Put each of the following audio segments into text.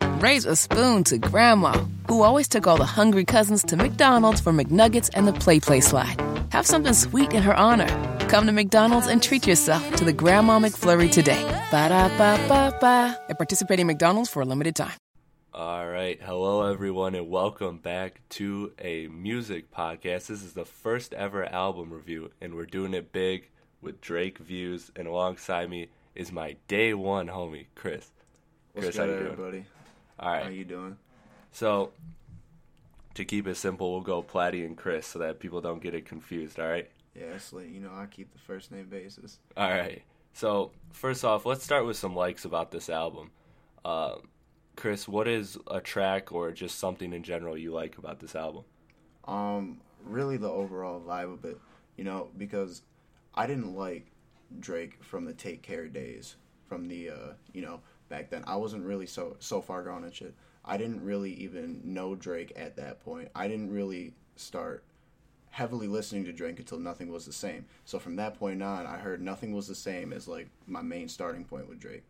Raise a spoon to Grandma, who always took all the hungry cousins to McDonald's for McNuggets and the Play Play slide. Have something sweet in her honor. Come to McDonald's and treat yourself to the Grandma McFlurry today. Ba da ba ba ba. At participating McDonald's for a limited time. All right. Hello, everyone, and welcome back to a music podcast. This is the first ever album review, and we're doing it big with Drake views. And alongside me is my day one homie, Chris. What's Chris, good, how you doing? everybody? All right. How you doing? So, to keep it simple, we'll go Platty and Chris so that people don't get it confused. All right. Yeah, it's like you know I keep the first name basis. All right. So first off, let's start with some likes about this album. Uh, Chris, what is a track or just something in general you like about this album? Um, really the overall vibe of it, you know, because I didn't like Drake from the Take Care days, from the uh, you know back then. I wasn't really so so far gone and shit. I didn't really even know Drake at that point. I didn't really start heavily listening to Drake until Nothing Was the Same. So from that point on, I heard Nothing Was the Same as like my main starting point with Drake.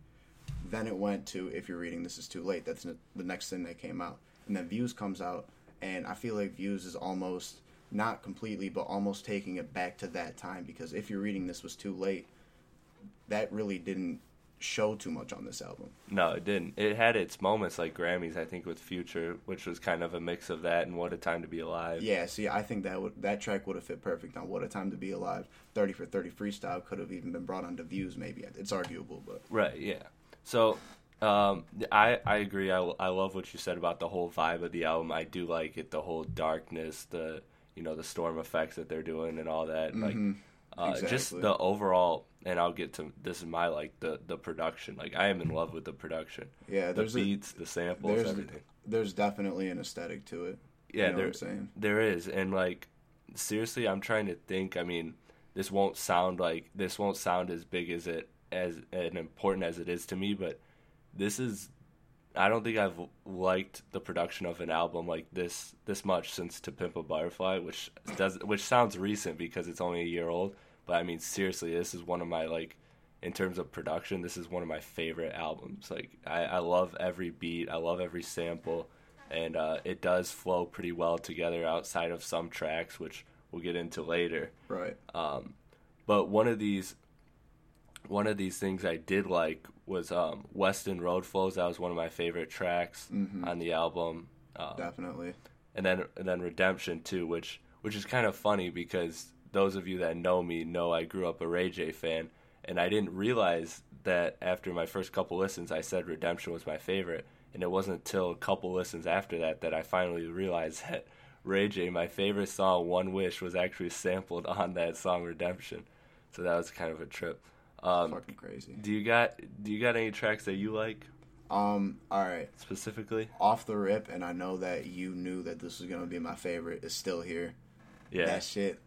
Then it went to If You're Reading This Is Too Late. That's the next thing that came out. And then Views comes out, and I feel like Views is almost not completely, but almost taking it back to that time because If You're Reading This Was Too Late, that really didn't show too much on this album. No, it didn't. It had its moments like Grammys, I think, with Future, which was kind of a mix of that and What a Time to Be Alive. Yeah, see, I think that would that track would have fit perfect on What a Time to Be Alive. 30 for 30 freestyle could have even been brought onto Views, maybe. It's arguable, but Right. Yeah. So, um, I I agree. I, I love what you said about the whole vibe of the album. I do like it. The whole darkness, the you know the storm effects that they're doing and all that. Like, uh, just the overall. And I'll get to this is my like the the production. Like I am in love with the production. Yeah, the there's a- beats, the samples, there's everything. there's definitely an aesthetic to it. Yeah, you know there, what I'm saying? there is, and like seriously, I'm trying to think. I mean, this won't sound like this won't sound as big as it as and important as it is to me, but this is. I don't think I've liked the production of an album like this this much since To Pimp a Butterfly, which does which sounds recent because it's only a year old. But I mean, seriously, this is one of my like in terms of production, this is one of my favorite albums. Like I, I love every beat, I love every sample, and uh, it does flow pretty well together outside of some tracks, which we'll get into later. Right. Um, But one of these, one of these things I did like was um, Weston Road Flows. That was one of my favorite tracks on the album. Um, definitely. and then and then Redemption too, which which is kind of funny because those of you that know me know I grew up a Ray J fan, and I didn't realize that after my first couple listens, I said Redemption was my favorite, and it wasn't until a couple listens after that that I finally realized that Ray J, my favorite song, One Wish, was actually sampled on that song Redemption. So that was kind of a trip. Um, Fucking crazy. do you got do you got any tracks that you like Um, all right. specifically? Off the rip, and I know that you knew that this was gonna be my favorite. Is still here. Yeah, That shit.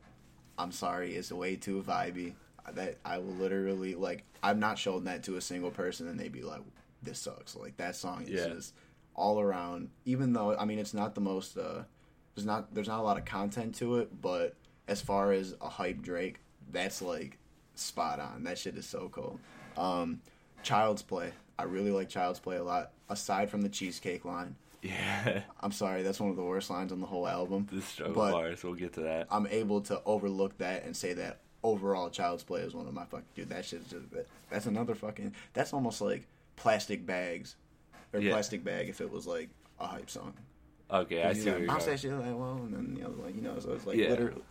I'm sorry, it's way too vibey. That I will literally like. I've not shown that to a single person, and they'd be like, "This sucks." Like that song is Yeah. just all around. Even though I mean, it's not the most. uh There's not. There's not a lot of content to it, but as far as a hype Drake, that's like spot on. That shit is so cool. Um, Child's Play. I really like Child's Play a lot. Aside from the cheesecake line, yeah. I'm sorry, that's one of the worst lines on the whole album. the struggle But- bars. We'll get to that. I'm able to overlook that and say that overall Child's Play is one of my fucking dude. That shit's just that's another fucking that's almost like plastic bags or Yeah. plastic bag if it was like a hype song. Okay, I see like, bounce that shit like well, and then the other like you know, so it's like Yeah. literally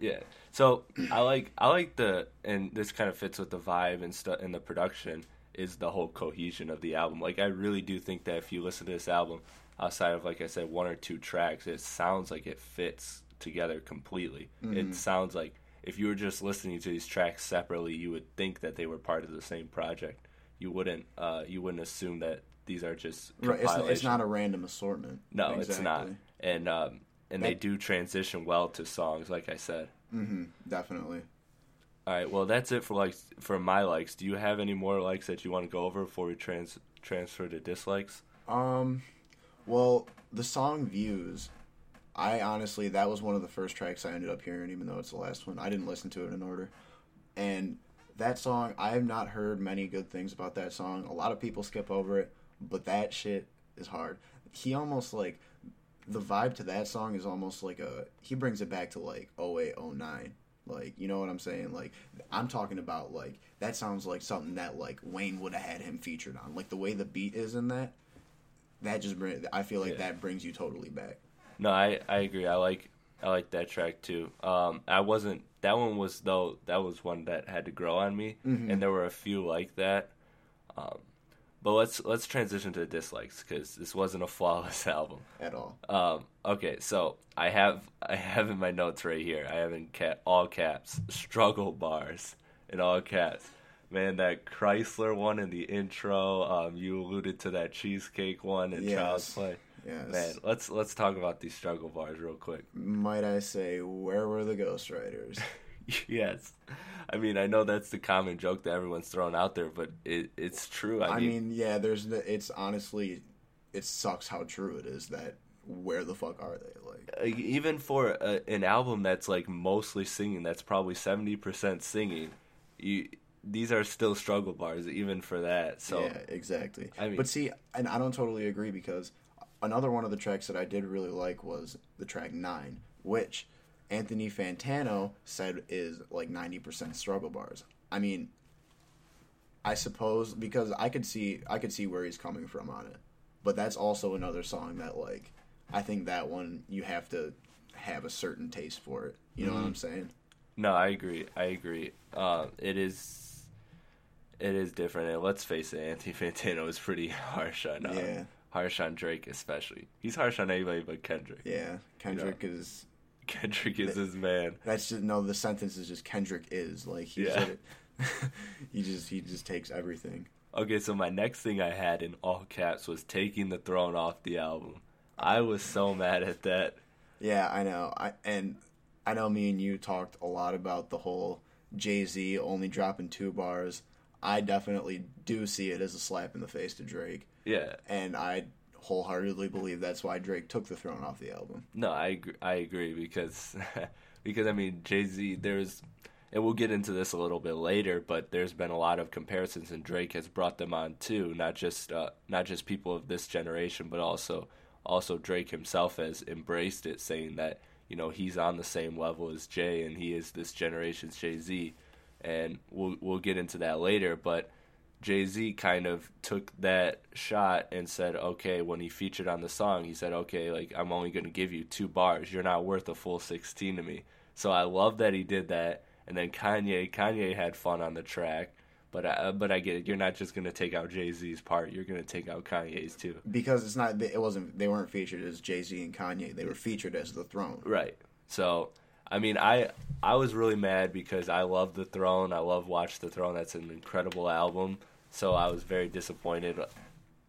Yeah. So I like I like the and this kind of fits with the vibe and stuff and the production is the whole cohesion of the album. Like I really do think that if you listen to this album outside of like I said one or two tracks, it sounds like it fits together completely. It sounds like if you were just listening to these tracks separately, you would think that they were part of the same project. You wouldn't uh, you wouldn't assume that these are just Right, it's, it's not a random assortment. no, it's not, and um, and they do transition well to songs, like I said. Mm-hmm, definitely. All right, well that's it for likes for my likes. Do you have any more likes that you want to go over before we trans transfer to dislikes? Um, well, the song "Views," I honestly that was one of the first tracks I ended up hearing, even though it's the last one. I didn't listen to it in order, and that song I have not heard many good things about that song. A lot of people skip over it, but that shit is hard. He almost like the vibe to that song is almost like a he brings it back to like 08 09 like you know what i'm saying like i'm talking about like that sounds like something that like wayne would have had him featured on like the way the beat is in that that just bring i feel like Yeah. that brings you totally back No, I, I agree. I like I like that track too. Um, I wasn't that one was though that was one that had to grow on me, and there were a few like that. Um, but let's let's transition to dislikes because this wasn't a flawless album. at all Um, okay, so I have I have in my notes right here. I have in cap, all caps struggle bars in all caps. Man, that Chrysler one in the intro. Um, you alluded to that cheesecake one in Yes. Child's Play. yes Man, let's let's talk about these struggle bars real quick. might i say where were the ghostwriters yes, I mean I know that's the common joke that everyone's thrown out there, but it it's true. I, i mean, mean yeah there's the, it's honestly it sucks how true it is that where the fuck are they like uh, even for a, an album that's like mostly singing, that's probably seventy percent singing. You these are still struggle bars, even for that. So yeah, exactly. I mean- but see, and I don't totally agree because another one of the tracks that I did really like was the track Nine, which Anthony Fantano said is like ninety percent struggle bars. I mean, I suppose because I could see I could see where he's coming from on it, but that's also another song that like I think that one you have to have a certain taste for it. You know what Mm-hmm. I'm saying? no, I agree. I agree. Uh, it is. It is different, and let's face it, Anthony Fantano is pretty harsh on uh, Yeah. harsh on Drake, especially. He's harsh on anybody but Kendrick. Yeah, Kendrick is Kendrick is his man. That's just no. The sentence is just Kendrick is like he's Yeah. he just he just takes everything. Okay, so my next thing I had in all caps was taking the throne off the album. I was so mad at that. Yeah, I know. I and I know me and you talked a lot about the whole Jay Z only dropping two bars. I definitely do see it as a slap in the face to Drake, Yeah. and I wholeheartedly believe that's why Drake took the throne off the album. No, I agree, I agree because because I mean Jay Z. There's and we'll get into this a little bit later, but there's been a lot of comparisons, and Drake has brought them on too. Not just uh, not just people of this generation, but also also Drake himself has embraced it, saying that you know he's on the same level as Jay, and he is this generation's Jay Z. And we'll we'll get into that later, but. Jay Z kind of took that shot and said, okay, when he featured on the song, he said, okay, like, I'm only going to give you two bars. You're not worth a full 16 to me. So I love that he did that. And then Kanye, Kanye had fun on the track. But I, but I get it. You're not just going to take out Jay Z's part. You're going to take out Kanye's too. Because it's not it wasn't they weren't featured as Jay Z and Kanye. They were featured as the throne. Right. So, I mean, I I was really mad because I love The Throne. I love Watch the Throne. That's an incredible album. So I was very disappointed.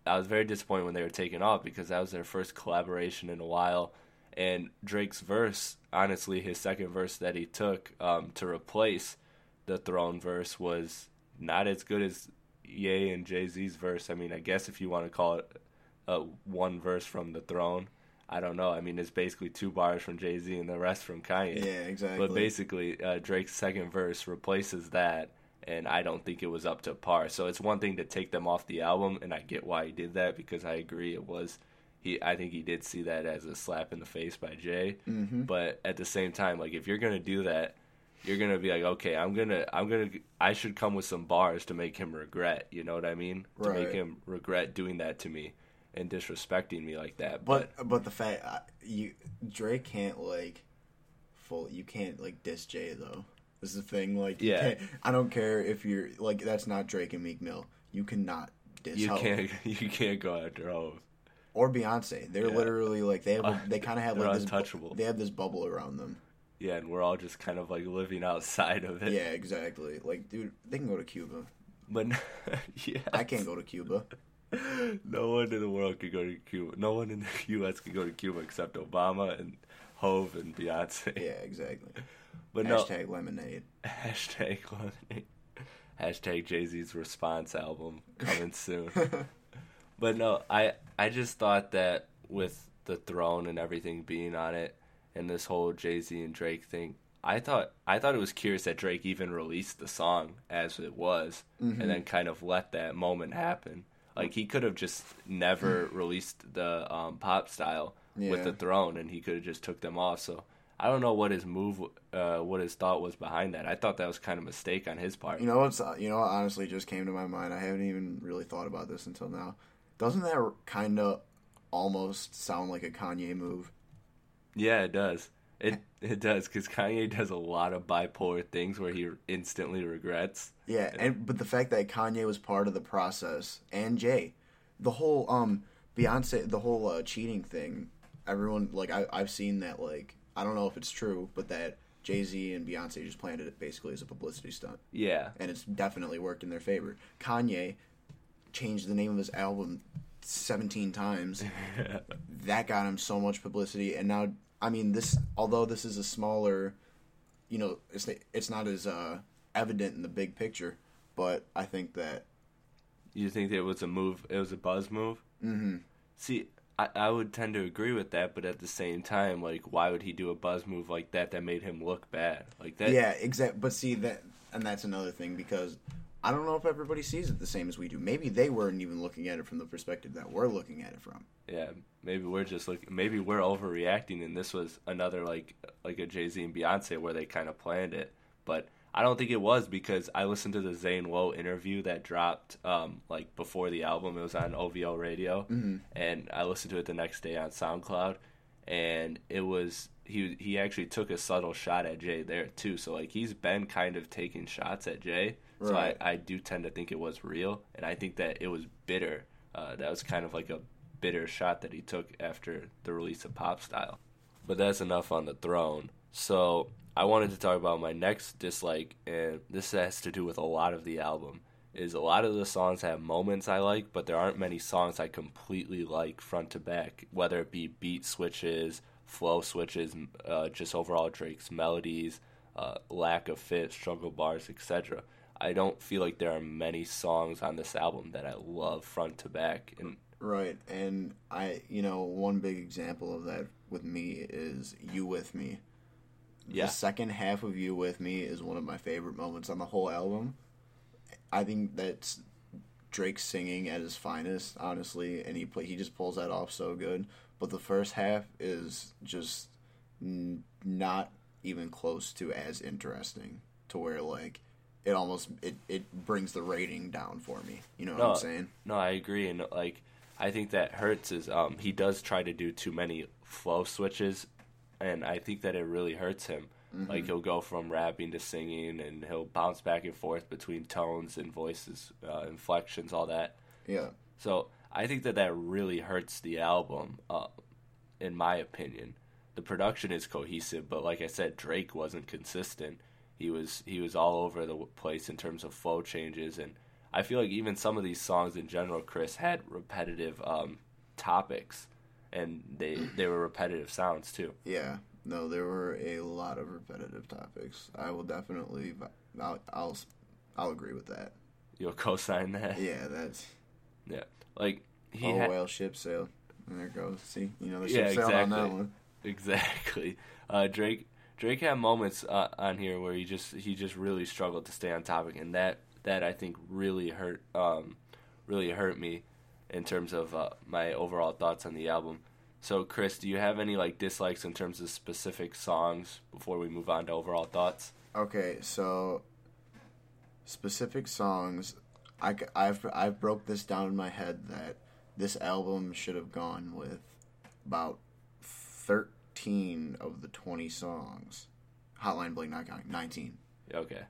I was very disappointed when they were taken off because that was their first collaboration in a while. And Drake's verse, honestly, his second verse that he took um, to replace the Throne verse was not as good as Ye and Jay Z's verse. I mean, I guess if you want to call it uh, one verse from the Throne, I don't know. I mean, it's basically two bars from Jay Z and the rest from Kanye. Yeah, exactly. But basically, uh, Drake's second verse replaces that, and I don't think it was up to par. So it's one thing to take them off the album, and I get why he did that because I agree it was. He, I think he did see that as a slap in the face by Jay. Mm-hmm. But at the same time, like if you're gonna do that, you're gonna be like, okay, I'm gonna, I'm gonna, I should come with some bars to make him regret. You know what I mean? To make him regret doing that to me and disrespecting me like that. But but the fact you Drake can't like full you can't like diss Jay though. This is the thing. Like Yeah. I don't care if you're like that's not Drake and Meek Mill. You cannot diss you can't, you can't go after Hove. or Beyonce. They're Yeah. literally like they have a, they kind of have like this bu- They have this bubble around them. Yeah, and we're all just kind of like living outside of it. Yeah, exactly. Like dude, they can go to Cuba. But yeah, I can't go to Cuba. no one in the world could go to Cuba. No one in the U.S. could go to Cuba except Obama and Hove and Beyonce. Yeah, exactly. But Hashtag lemonade. hashtag lemonade. Hashtag Jay Z's response album coming soon. but no, I I just thought that with the throne and everything being on it, and this whole Jay Z and Drake thing, I thought I thought it was curious that Drake even released the song as it was, Mm-hmm. and then kind of let that moment happen. Like he could have just never released the um, pop style with the throne, and he could have just took them off. So I don't know what his move, uh, what his thought was behind that. I thought that was kind of a mistake on his part. You know what's you know what honestly just came to my mind. I haven't even really thought about this until now. Doesn't that kind of almost sound like a Kanye move? Yeah, it does. It it does because Kanye does a lot of bipolar things where he instantly regrets. Yeah, and but the fact that Kanye was part of the process and Jay, the whole um Beyonce, the whole uh, cheating thing. Everyone like I I've seen that like I don't know if it's true, but that Jay Z and Beyonce just planned it basically as a publicity stunt, Yeah, and it's definitely worked in their favor. Kanye changed the name of his album seventeen times. that got him so much publicity, and now I mean this. Although this is a smaller, you know, it's it's not as uh, evident in the big picture, but I think that you think it was a move? It was a buzz move. Mm-hmm. See, I, I would tend to agree with that, but at the same time, like, why would he do a buzz move like that that made him look bad? Like that. yeah, exact. But see that, and that's another thing because I don't know if everybody sees it the same as we do. Maybe they weren't even looking at it from the perspective that we're looking at it from. Yeah, maybe we're just looking. Maybe we're overreacting, and this was another like like a Jay Z and Beyonce where they kind of planned it. But I don't think it was because I listened to the Zane Lowe interview that dropped um, like before the album. It was on OVO Radio, and I listened to it the next day on SoundCloud, and it was he he actually took a subtle shot at Jay there too. So like he's been kind of taking shots at Jay. So Right. I, I do tend to think it was real, and I think that it was bitter. Uh, that was kind of like a bitter shot that he took after the release of Pop Style. But that's enough on the throne. So I wanted to talk about my next dislike, and this has to do with a lot of the album. Is a lot of the songs have moments I like, but there aren't many songs I completely like front to back. Whether it be beat switches, flow switches, uh, just overall Drake's melodies, uh, lack of fit, struggle bars, etc. I don't feel like there are many songs on this album that I love front to back, and Right, and I, you know, one big example of that with me is "You with Me." Yeah. The second half of "You with Me" is one of my favorite moments on the whole album. I think that's Drake singing at his finest, honestly, and he play, he just pulls that off so good. But the first half is just n- not even close to as interesting to where like it almost it, it brings the rating down for me. You know what I'm saying? No, I agree, and like I think that hurts is um he does try to do too many flow switches, and I think that it really hurts him. Like he'll go from rapping to singing, and he'll bounce back and forth between tones and voices, uh, inflections, all that. Yeah. So I think that that really hurts the album, uh, in my opinion. The production is cohesive, but like I said, Drake wasn't consistent. He was he was all over the place in terms of flow changes, and I feel like even some of these songs in general, Chris had repetitive um, topics, and they they were repetitive sounds too. Yeah, no, there were a lot of repetitive topics. I will definitely, I'll, I'll, I'll agree with that. You'll co-sign that, Yeah, that's yeah. Like he oh had, well, ship sail. And there it goes. See, you know the Yeah, ship sailed on that exactly. one. Exactly. Uh, Drake Drake had moments uh, on here where he just he just really struggled to stay on topic, and that that I think really hurt um, really hurt me in terms of uh, my overall thoughts on the album. So, Chris, do you have any like dislikes in terms of specific songs before we move on to overall thoughts? Okay, so specific songs. I, have I've broke this down in my head that this album should have gone with about thirteen of the twenty songs. Hotline Bling not counting nineteen. Okay.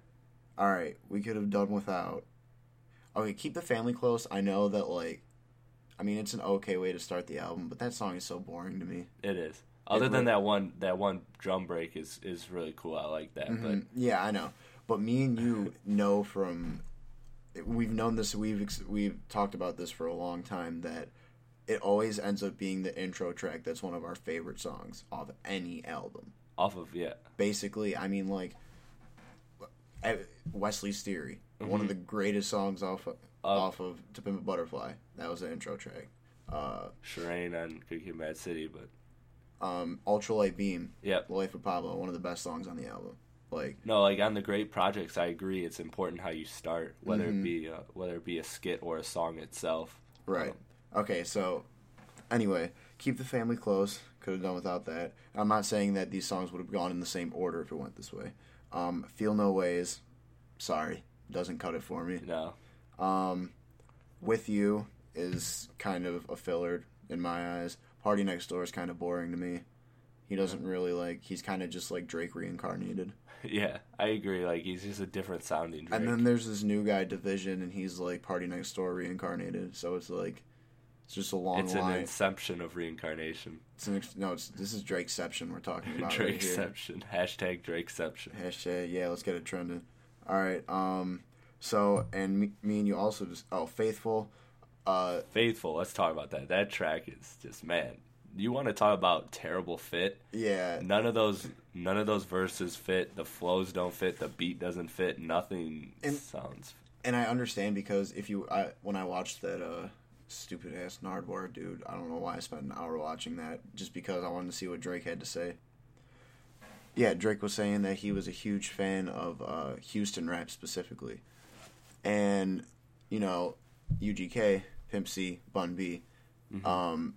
all right, we could have done without. Okay, keep the family close. I know that like, I mean, it's an okay way to start the album, but that song is so boring to me. It is. Other than re- that one that one drum break is is really cool. I like that. Mm, Yeah, I know, but me and you know from we've known this. We've we've talked about this for a long time that it always ends up being the intro track that's one of our favorite songs off any album. Off of yeah, Basically, I mean, like Wesley's Theory, one of the greatest songs off of, off of To Pimp a Butterfly. That was the intro track. Uh, Sherane and Good Kid, Mad City, but um, Ultralight Beam, Yep. The Life of Pablo, one of the best songs on the album. Like, no, like on the great projects, I agree. It's important how you start, whether Mm-hmm. it be uh, whether it be a skit or a song itself. Right. Okay, so anyway, keep the family close. Could have done without that. I'm not saying that these songs would have gone in the same order if it went this way. Um, Feel No Ways, sorry, doesn't cut it for me. No, With You is kind of a filler in my eyes. PartyNextDoor is kind of boring to me. He doesn't really like. He's kind of just like Drake reincarnated. yeah, I agree. Like he's just a different sounding Drake. And then there's this new guy, dvsn, and he's like PartyNextDoor reincarnated. So it's like it's just a long it's an inception of reincarnation. It's an ex- no, it's this is Drakeception we're talking about. right here. Drakeception. Hashtag Drakeception. Hashtag yeah, let's get it trending. All right. Um. So and me, me and you also just oh faithful. Uh. Faithful. Let's talk about that. That track is just man. You want to talk about terrible fit? Yeah. None of those, none of those verses fit. The flows don't fit. The beat doesn't fit. Nothing And- sounds. And I understand because if you I when I watched that uh stupid ass Nardwuar dude, I don't know why I spent an hour watching that just because I wanted to see what Drake had to say. Yeah, Drake was saying that he was a huge fan of uh, Houston rap specifically, and you know, UGK, Pimp C, Bun B, um,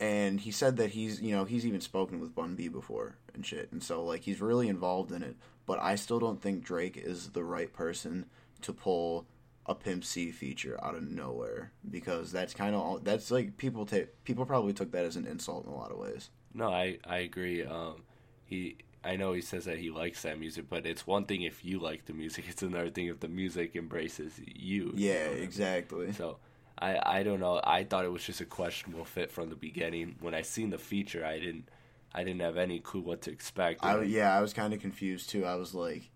and he said that he's you know he's even spoken with Bun B before and shit, and so like he's really involved in it. But I still don't think Drake is the right person to pull a Pimp C feature out of nowhere because that's kind of that's like people take people probably took that as an insult in a lot of ways. No, I I agree. Um, he. I know he says that he likes that music, but it's one thing if you like the music. It's another thing if the music embraces you. you Yeah, know what I mean? exactly. So I I don't know. I thought it was just a questionable fit from the beginning. When I seen the feature, I didn't I didn't have any clue what to expect. I yeah, I was kind of confused too. I was like,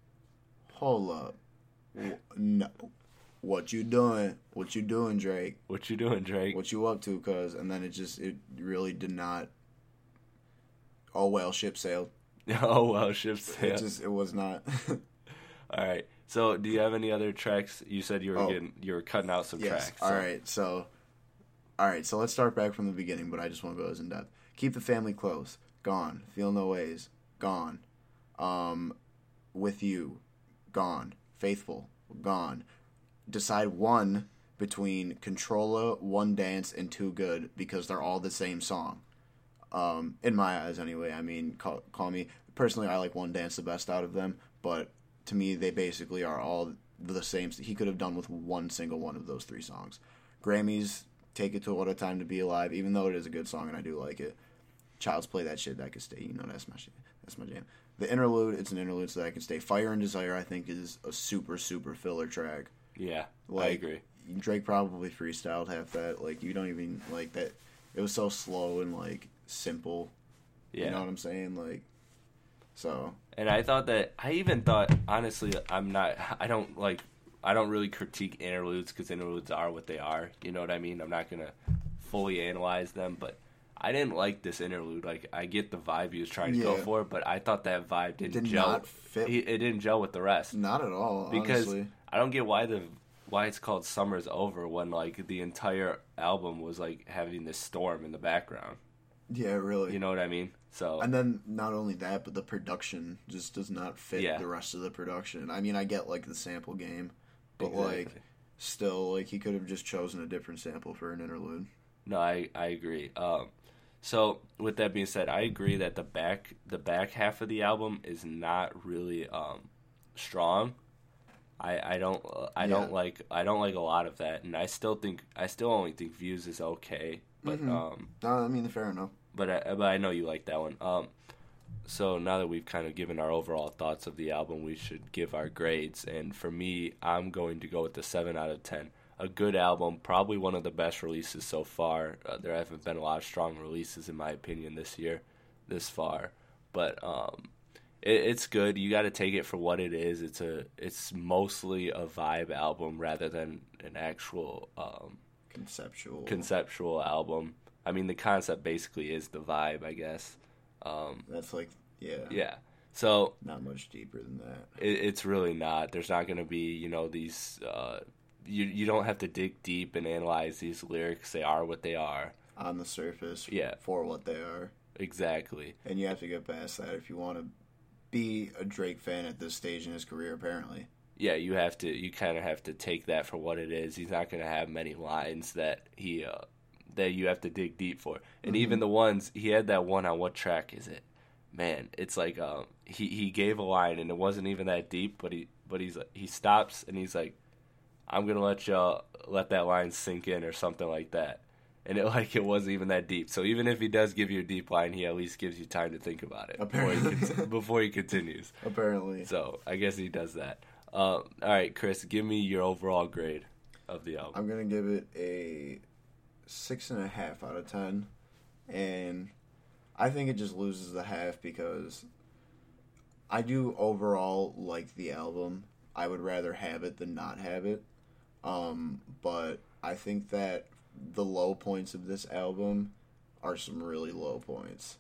"Hold up, no, what you doing? What you doing, Drake? What you doing, Drake? What you up to?" Cause and then it just it really did not. Oh well, ship sailed. oh well, ships. It Yeah. just it was not. All right. So, do you have any other tracks? You said you were Oh. getting you were cutting out some yes. tracks. All so- right. So, all right. So let's start back from the beginning. But I just want to go as in depth. Keep the family close. Gone. Feel no ways. Gone. Um, with you. Gone. Faithful. Gone. Decide one between Controlla, One Dance, and Too Good because they're all the same song. Um, in my eyes, anyway. I mean, call, call me personally. I like One Dance the best out of them, but to me, they basically are all the same. He could have done with one single one of those three songs. Grammys, Take It to What a Time to Be Alive, even though it is a good song and I do like it. Child's Play that shit that could stay. You know that's my shit. That's my jam. The interlude, it's an interlude so that I can stay. Fire and Desire, I think, is a super super filler track. Yeah, I Like, agree. Drake probably freestyled half that. Like you don't even like that. It was so slow and like simple. Yeah. You know what I'm saying? Like, so And I thought that I even thought honestly I'm not I don't like I don't really critique interludes because interludes are what they are. You know what I mean? I'm not gonna fully analyze them, but I didn't like this interlude. Like I get the vibe he was trying to go for, but I thought that vibe didn't Did gel. not fit- It, it didn't gel with the rest not at all. because honestly. I don't get why the why it's called Summer's Over when like the entire album was like having this storm in the background. Yeah, really. You know what I mean? So And then not only that, but the production just does not fit Yeah. the rest of the production. I mean, I get like the sample game, but like still, like he could have just chosen a different sample for an interlude. No, I I agree. Um, so with that being said, I agree that the back the back half of the album is not really um, strong. I I don't uh, I don't like I don't like a lot of that, and I still think I still only think Views is okay, but Mm-hmm. um, No, I mean fair enough. But I, but I know you like that one. Um, so now that we've kind of given our overall thoughts of the album, we should give our grades. And for me, I'm going to go with the seven out of ten. A good album, probably one of the best releases so far. Uh, there haven't been a lot of strong releases, in my opinion, this year, this far. But um, it, it's good. You got to take it for what it is. It's a it's mostly a vibe album rather than an actual um, Conceptual. conceptual album. I mean, the concept basically is the vibe, I guess. Um, That's like yeah. yeah. So Not much deeper than that. it, it's really not. There's not going to be, you know, these. Uh, you you don't have to dig deep and analyze these lyrics. They are what they are. On the surface. Yeah. For what they are. Exactly. And you have to get past that if you want to be a Drake fan at this stage in his career. Apparently. Yeah, you have to. You kind of have to take that for what it is. He's not going to have many lines that he uh, that you have to dig deep for. And even the ones he had that one on what track is it? Man, it's like um, he he gave a line and it wasn't even that deep, but he but he's he stops and he's like, I'm gonna let y'all let that line sink in or something like that. And it like it wasn't even that deep. So even if he does give you a deep line, he at least gives you time to think about it before he, Apparently. before he continues. Apparently. So I guess he does that. Uh, all right, Chris, give me your overall grade of the album. I'm gonna give it a six and a half out of ten, and I think it just loses the half because I do overall like the album. I would rather have it than not have it, um, but I think that the low points of this album are some really low points.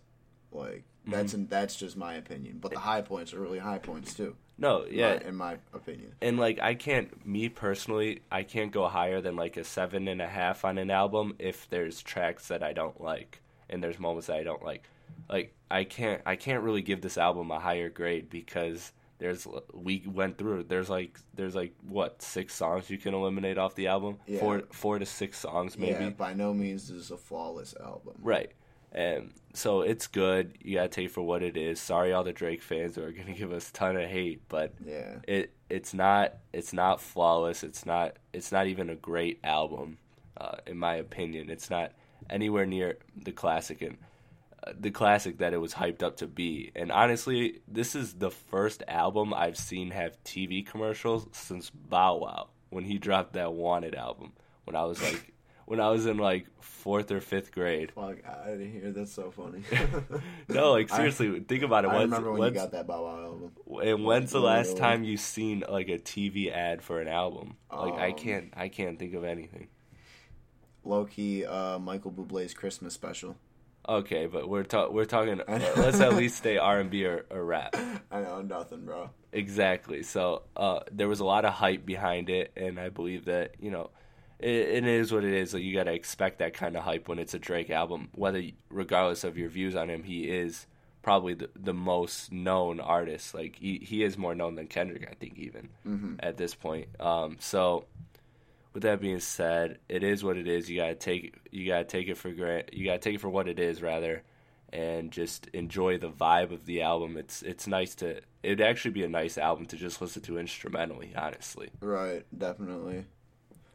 Like that's Mm-hmm. that's just my opinion, but the high points are really high points too. No, yeah, my- in my opinion. and like I can't, me personally, I can't go higher than like a seven and a half on an album if there's tracks that I don't like and there's moments that I don't like. Like I can't, I can't really give this album a higher grade because there's we went through. There's like there's like what six songs you can eliminate off the album, Yeah. four four to six songs maybe. Yeah, by no means is this a flawless album. Right. And so it's good. You gotta take it for what it is. Sorry, all the Drake fans who are gonna give us a ton of hate, but Yeah. it it's not it's not flawless. It's not it's not even a great album, uh, in my opinion. It's not anywhere near the classic and uh, the classic that it was hyped up to be. And honestly, this is the first album I've seen have TV commercials since Bow Wow when he dropped that Wanted album when I was like when I was in like fourth or fifth grade. Fuck, I didn't hear. That's so funny. No, like I- seriously, think about it. I When's, remember when when's- you got that Bow Wow album. and when's the last Literally. time you seen like a TV ad for an album? Like I Um, can't, I can't think of anything. Low key, uh, Michael Bublé's Christmas special. Okay, but we're ta- we're talking. let's at least stay R and B or, or rap. I know nothing, bro. Exactly. So uh, there was a lot of hype behind it, and I believe that you know, it, it is what it is. Like, you got to expect that kind of hype when it's a Drake album. Whether, regardless of your views on him, he is probably the, the most known artist. Like he he is more known than Kendrick, I think, even at this point. Um, so. With that being said, it is what it is. You gotta take you gotta take it for grant. You gotta take it for what it is, rather, and just enjoy the vibe of the album. It's it's nice to. It'd actually be a nice album to just listen to instrumentally, honestly. Right, definitely.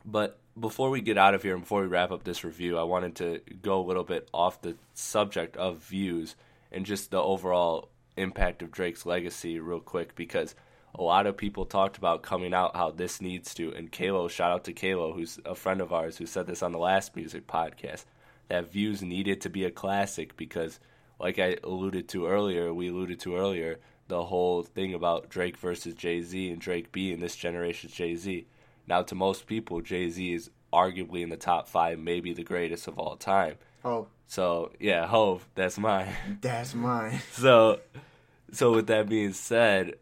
But before we get out of here and before we wrap up this review, I wanted to go a little bit off the subject of views and just the overall impact of Drake's legacy, real quick, because a lot of people talked about coming out how this needs to. And Kalo, shout out to Kalo, who's a friend of ours, who said this on the last music podcast, that views needed to be a classic because, like I alluded to earlier, we alluded to earlier, the whole thing about Drake versus Jay Z and Drake being this generation's Jay Z. Now, to most people, Jay Z is arguably in the top five, maybe the greatest of all time. Oh, So, yeah, Hove, that's mine. that's mine. so, so with that being said,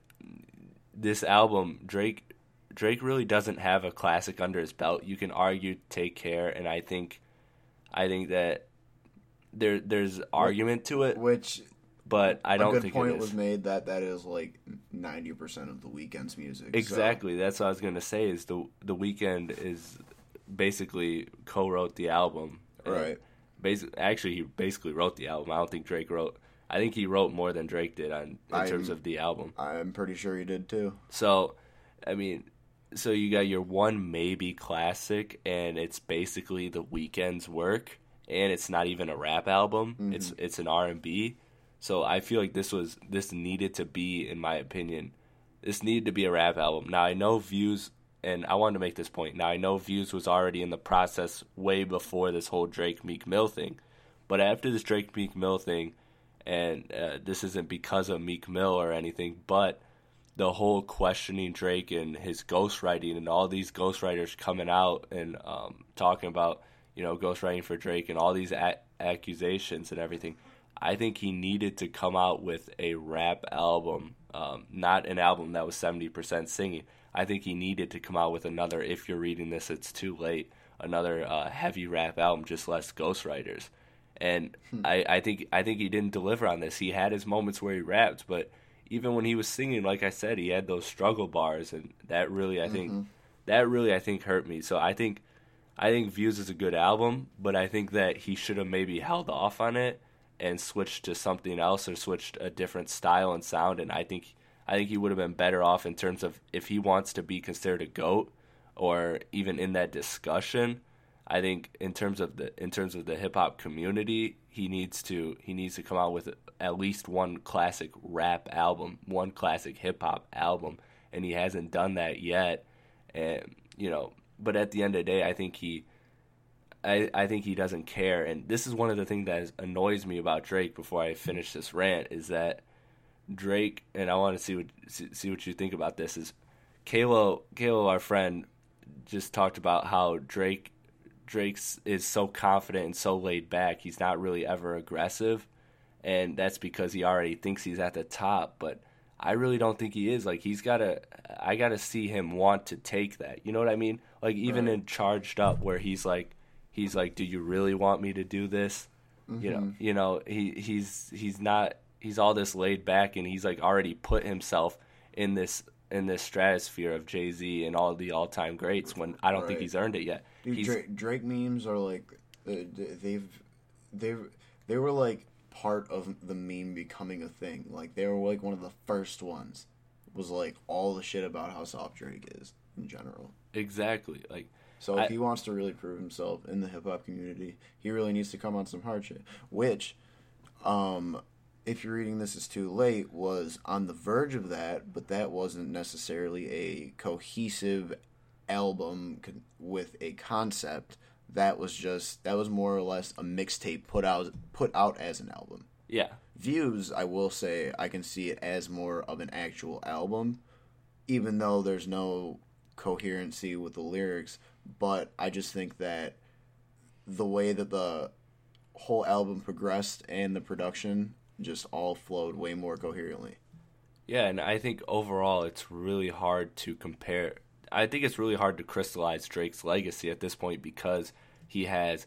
this album, Drake, Drake really doesn't have a classic under his belt. You can argue "Take Care," and I think, I think that there there's argument to it, Which but I don't a good think point was made that that is like ninety percent of the Weeknd's music. so- Exactly. That's what I was gonna say. Is the the Weeknd is basically co-wrote the album. Right. Basically, actually, he basically wrote the album. I don't think Drake wrote. I think he wrote more than Drake did on in I'm- terms of the album. I'm pretty sure he did too. So, I mean, so you got your one maybe classic, and it's basically the Weeknd's work, and it's not even a rap album. It's mm-hmm. it's an R and B. So I feel like this was this needed to be, in my opinion, this needed to be a rap album. Now I know Views, and I wanted to make this point. Now I know Views was already in the process way before this whole Drake Meek Mill thing, but after this Drake Meek Mill thing, and uh, this isn't because of Meek Mill or anything, but the whole questioning Drake and his ghostwriting and all these ghostwriters coming out and um, talking about you know ghostwriting for Drake and all these a- accusations and everything. I think he needed to come out with a rap album, um, not an album that was seventy percent singing. I think he needed to come out with another. If you're reading this, it's too late. Another uh, heavy rap album, just less ghostwriters. And hmm. I, I think I think he didn't deliver on this. He had his moments where he rapped, but even when he was singing, like I said, he had those struggle bars, and that really, I think, mm-hmm. that really, I think, hurt me. So I think, I think Views is a good album, but I think that he should have maybe held off on it and switched to something else or switched a different style and sound. And I think, I think he would have been better off in terms of if he wants to be considered a goat or even in that discussion. I think in terms of the in terms of the hip hop community, he needs to he needs to come out with at least one classic rap album, one classic hip hop album, and he hasn't done that yet. And you know, but at the end of the day, I think he, I I think he doesn't care. And this is one of the things that annoys me about Drake. Before I finish this rant, is that Drake, and I want to see what see what you think about this. Is Kalo Kalo, our friend, just talked about how Drake Drake's is so confident and so laid back. He's not really ever aggressive, and that's because he already thinks he's at the top. But I really don't think he is. Like he's got to, I got to see him want to take that. You know what I mean? Like even right. in Charged Up, where he's like, he's like, "Do you really want me to do this?" Mm-hmm. You know, mm-hmm. you know, he he's he's not. He's all this laid back, and he's like already put himself in this in this stratosphere of Jay Z and all the all time greats. When I don't right. think he's earned it yet. Dude, Drake, Drake, memes are like uh, they've they've they were like part of the meme becoming a thing. Like they were like one of the first ones. Was like all the shit about how soft Drake is in general. Exactly. Like so if I, he wants to really prove himself in the hip hop community, he really needs to come on some hard shit. Which, um, if you're reading this is too late, was on the verge of that, but that wasn't necessarily a cohesive album with a concept. That was just that was more or less a mixtape put out put out as an album. Yeah. Views, I will say, I can see it as more of an actual album, even though there's no coherency with the lyrics. But I just think that the way that the whole album progressed and the production just all flowed way more coherently. Yeah, and I think overall it's really hard to compare I think it's really hard to crystallize Drake's legacy at this point because he has.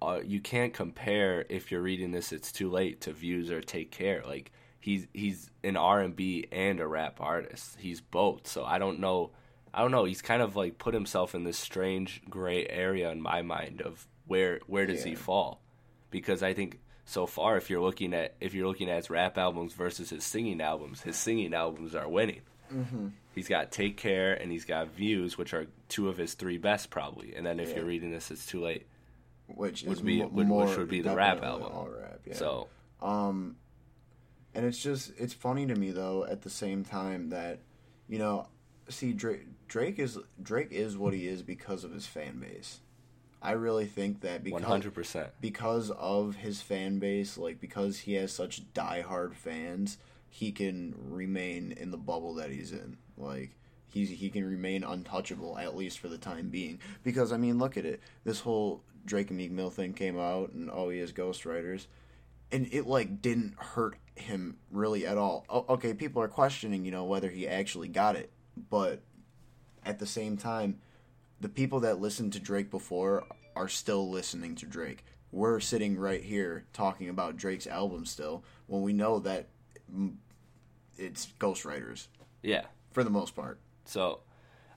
Uh, you can't compare if you're reading this. It's too late to views or take care. Like he's he's an R and B and a rap artist. He's both. So I don't know. I don't know. He's kind of like put himself in this strange gray area in my mind of where where does yeah. he fall? Because I think so far, if you're looking at if you're looking at his rap albums versus his singing albums, his singing albums are winning. Mm-hmm. He's got Take Care and he's got Views, which are two of his three best probably. And then if yeah. you're reading this, it's too late. Which would be m- more, which would be the rap album. All rap, yeah. So, um, and it's just it's funny to me though at the same time that you know, see Drake Drake is Drake is what he is because of his fan base. I really think that because 100% because of his fan base, like because he has such diehard fans, he can remain in the bubble that he's in. Like he's he can remain untouchable at least for the time being. Because I mean, look at it. This whole Drake and Meek Mill thing came out, and oh, he has ghostwriters, and it like didn't hurt him really at all. Okay, people are questioning, you know, whether he actually got it, but at the same time, the people that listened to Drake before are still listening to Drake. We're sitting right here talking about Drake's album still when we know that it's ghostwriters. Yeah, for the most part. So,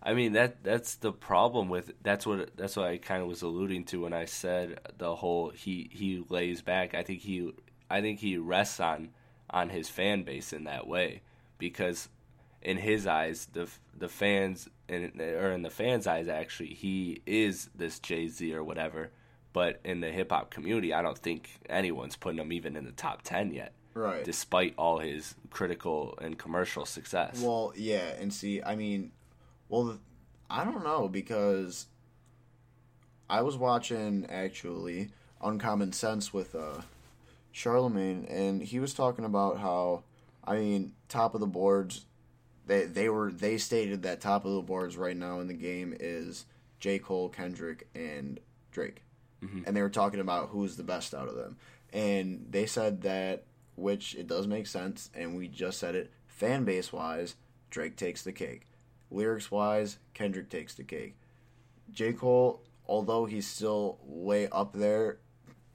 I mean that that's the problem with that's what that's what I kind of was alluding to when I said the whole he he lays back. I think he I think he rests on on his fan base in that way because in his eyes the the fans in, or in the fans eyes actually he is this Jay-Z or whatever but in the hip hop community I don't think anyone's putting him even in the top 10 yet right? Despite all his critical and commercial success. Well, yeah, and see, I mean, well, I don't know because I was watching actually Uncommon Sense with uh, Charlemagne, and he was talking about how, I mean, top of the boards, they they were they stated that top of the boards right now in the game is J Cole, Kendrick, and Drake, mm-hmm. and they were talking about who's the best out of them, and they said that which it does make sense, and we just said it. Fan base wise, Drake takes the cake. Lyrics wise, Kendrick takes the cake. J. Cole, although he's still way up there,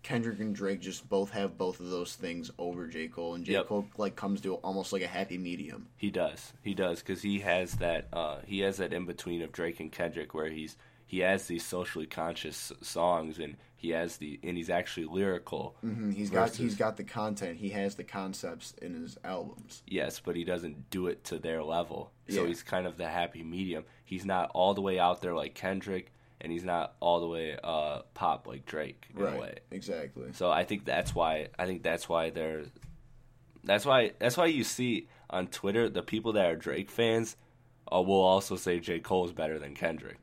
Kendrick and Drake just both have both of those things over J. Cole, and J. Yep. Cole like comes to almost like a happy medium. He does. He does because he has that. Uh, he has that in between of Drake and Kendrick, where he's he has these socially conscious songs, and he has the and he's actually lyrical. Mhm, He's got he's got the content. He has the concepts in his albums. Yes, but he doesn't do it to their level. So Yeah. he's kind of the happy medium. He's not all the way out there like Kendrick, and he's not all the way uh, pop like Drake in a way. Exactly. So I think that's why I think that's why they're that's why that's why you see on Twitter the people that are Drake fans uh, will also say J Cole is better than Kendrick.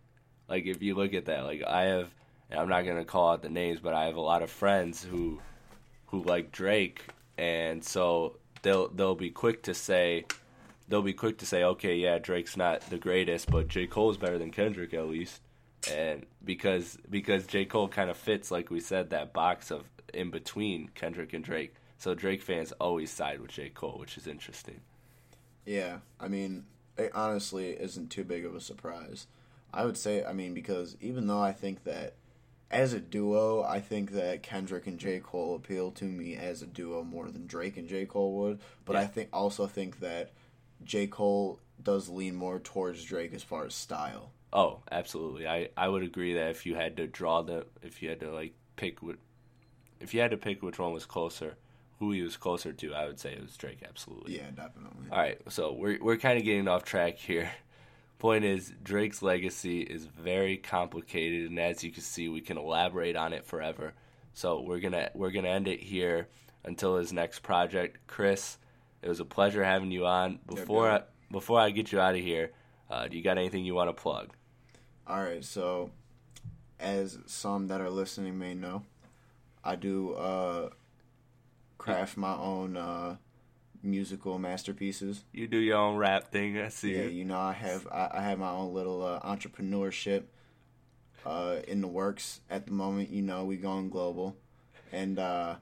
Like if you look at that, like I have, and I'm not gonna call out the names, but I have a lot of friends who who like Drake, and so they'll they'll be quick to say they'll be quick to say, okay, yeah, Drake's not the greatest, but J Cole's better than Kendrick at least, and because because J Cole kind of fits like we said that box of in between Kendrick and Drake. So Drake fans always side with J Cole, which is interesting. Yeah, I mean, it honestly isn't too big of a surprise. I would say, I mean, because even though I think that as a duo, I think that Kendrick and J. Cole appeal to me as a duo more than Drake and J. Cole would. But I think also think that J. Cole does lean more towards Drake as far as style. Oh, absolutely. I, I would agree that if you had to draw the if you had to like pick what if you had to pick which one was closer, who he was closer to, I would say it was Drake. Absolutely. Yeah, definitely. All right, so we're we're kind of getting off track here. Point is, Drake's legacy is very complicated, and as you can see, we can elaborate on it forever. So we're gonna we're gonna end it here until his next project. Chris, it was a pleasure having you on. Before I, before I get you out of here, uh, do you got anything you want to plug? All right, so as some that are listening may know, I do uh, craft my own uh, musical masterpieces. You do your own rap thing. I see. Yeah, you. you know, I have I, I have my own little uh, entrepreneurship uh, in the works at the moment. You know, we going global, and uh,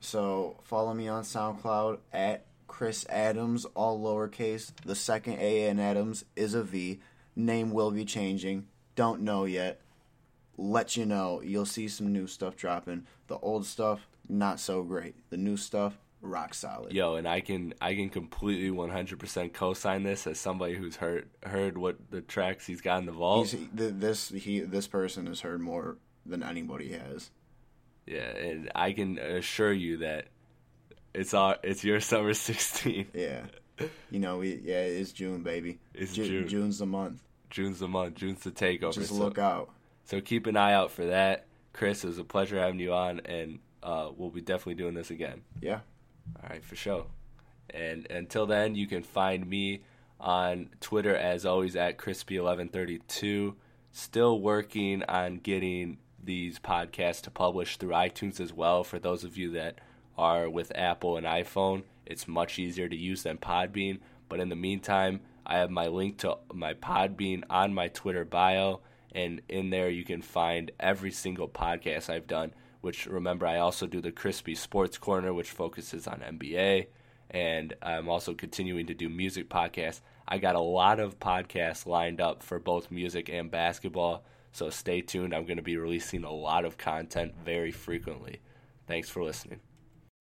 so follow me on SoundCloud at Chris Adams, all lowercase. The second A in Adams is a V. Name will be changing. Don't know yet. Let you know. You'll see some new stuff dropping. The old stuff not so great. The new stuff rock solid. Yo, and I can I can completely 100% co-sign this as somebody who's heard heard what the tracks he's got in the vault. He's, this he this person has heard more than anybody has. Yeah, and I can assure you that it's our it's your summer 16. Yeah, you know, we, yeah, it's June, baby. It's Ju- June. June's the month. June's the month. June's the takeover. Just so, look out. so keep an eye out for that. Chris, it was a pleasure having you on, and uh, we'll be definitely doing this again. Yeah, All right, for sure. And until then, you can find me on Twitter as always at crispy1132. Still working on getting these podcasts to publish through iTunes as well. For those of you that are with Apple and iPhone, it's much easier to use than Podbean. But in the meantime, I have my link to my Podbean on my Twitter bio, and in there you can find every single podcast I've done. Which remember, I also do the Crispy Sports Corner, which focuses on NBA, and I'm also continuing to do music podcasts. I got a lot of podcasts lined up for both music and basketball, so stay tuned. I'm going to be releasing a lot of content very frequently. Thanks for listening.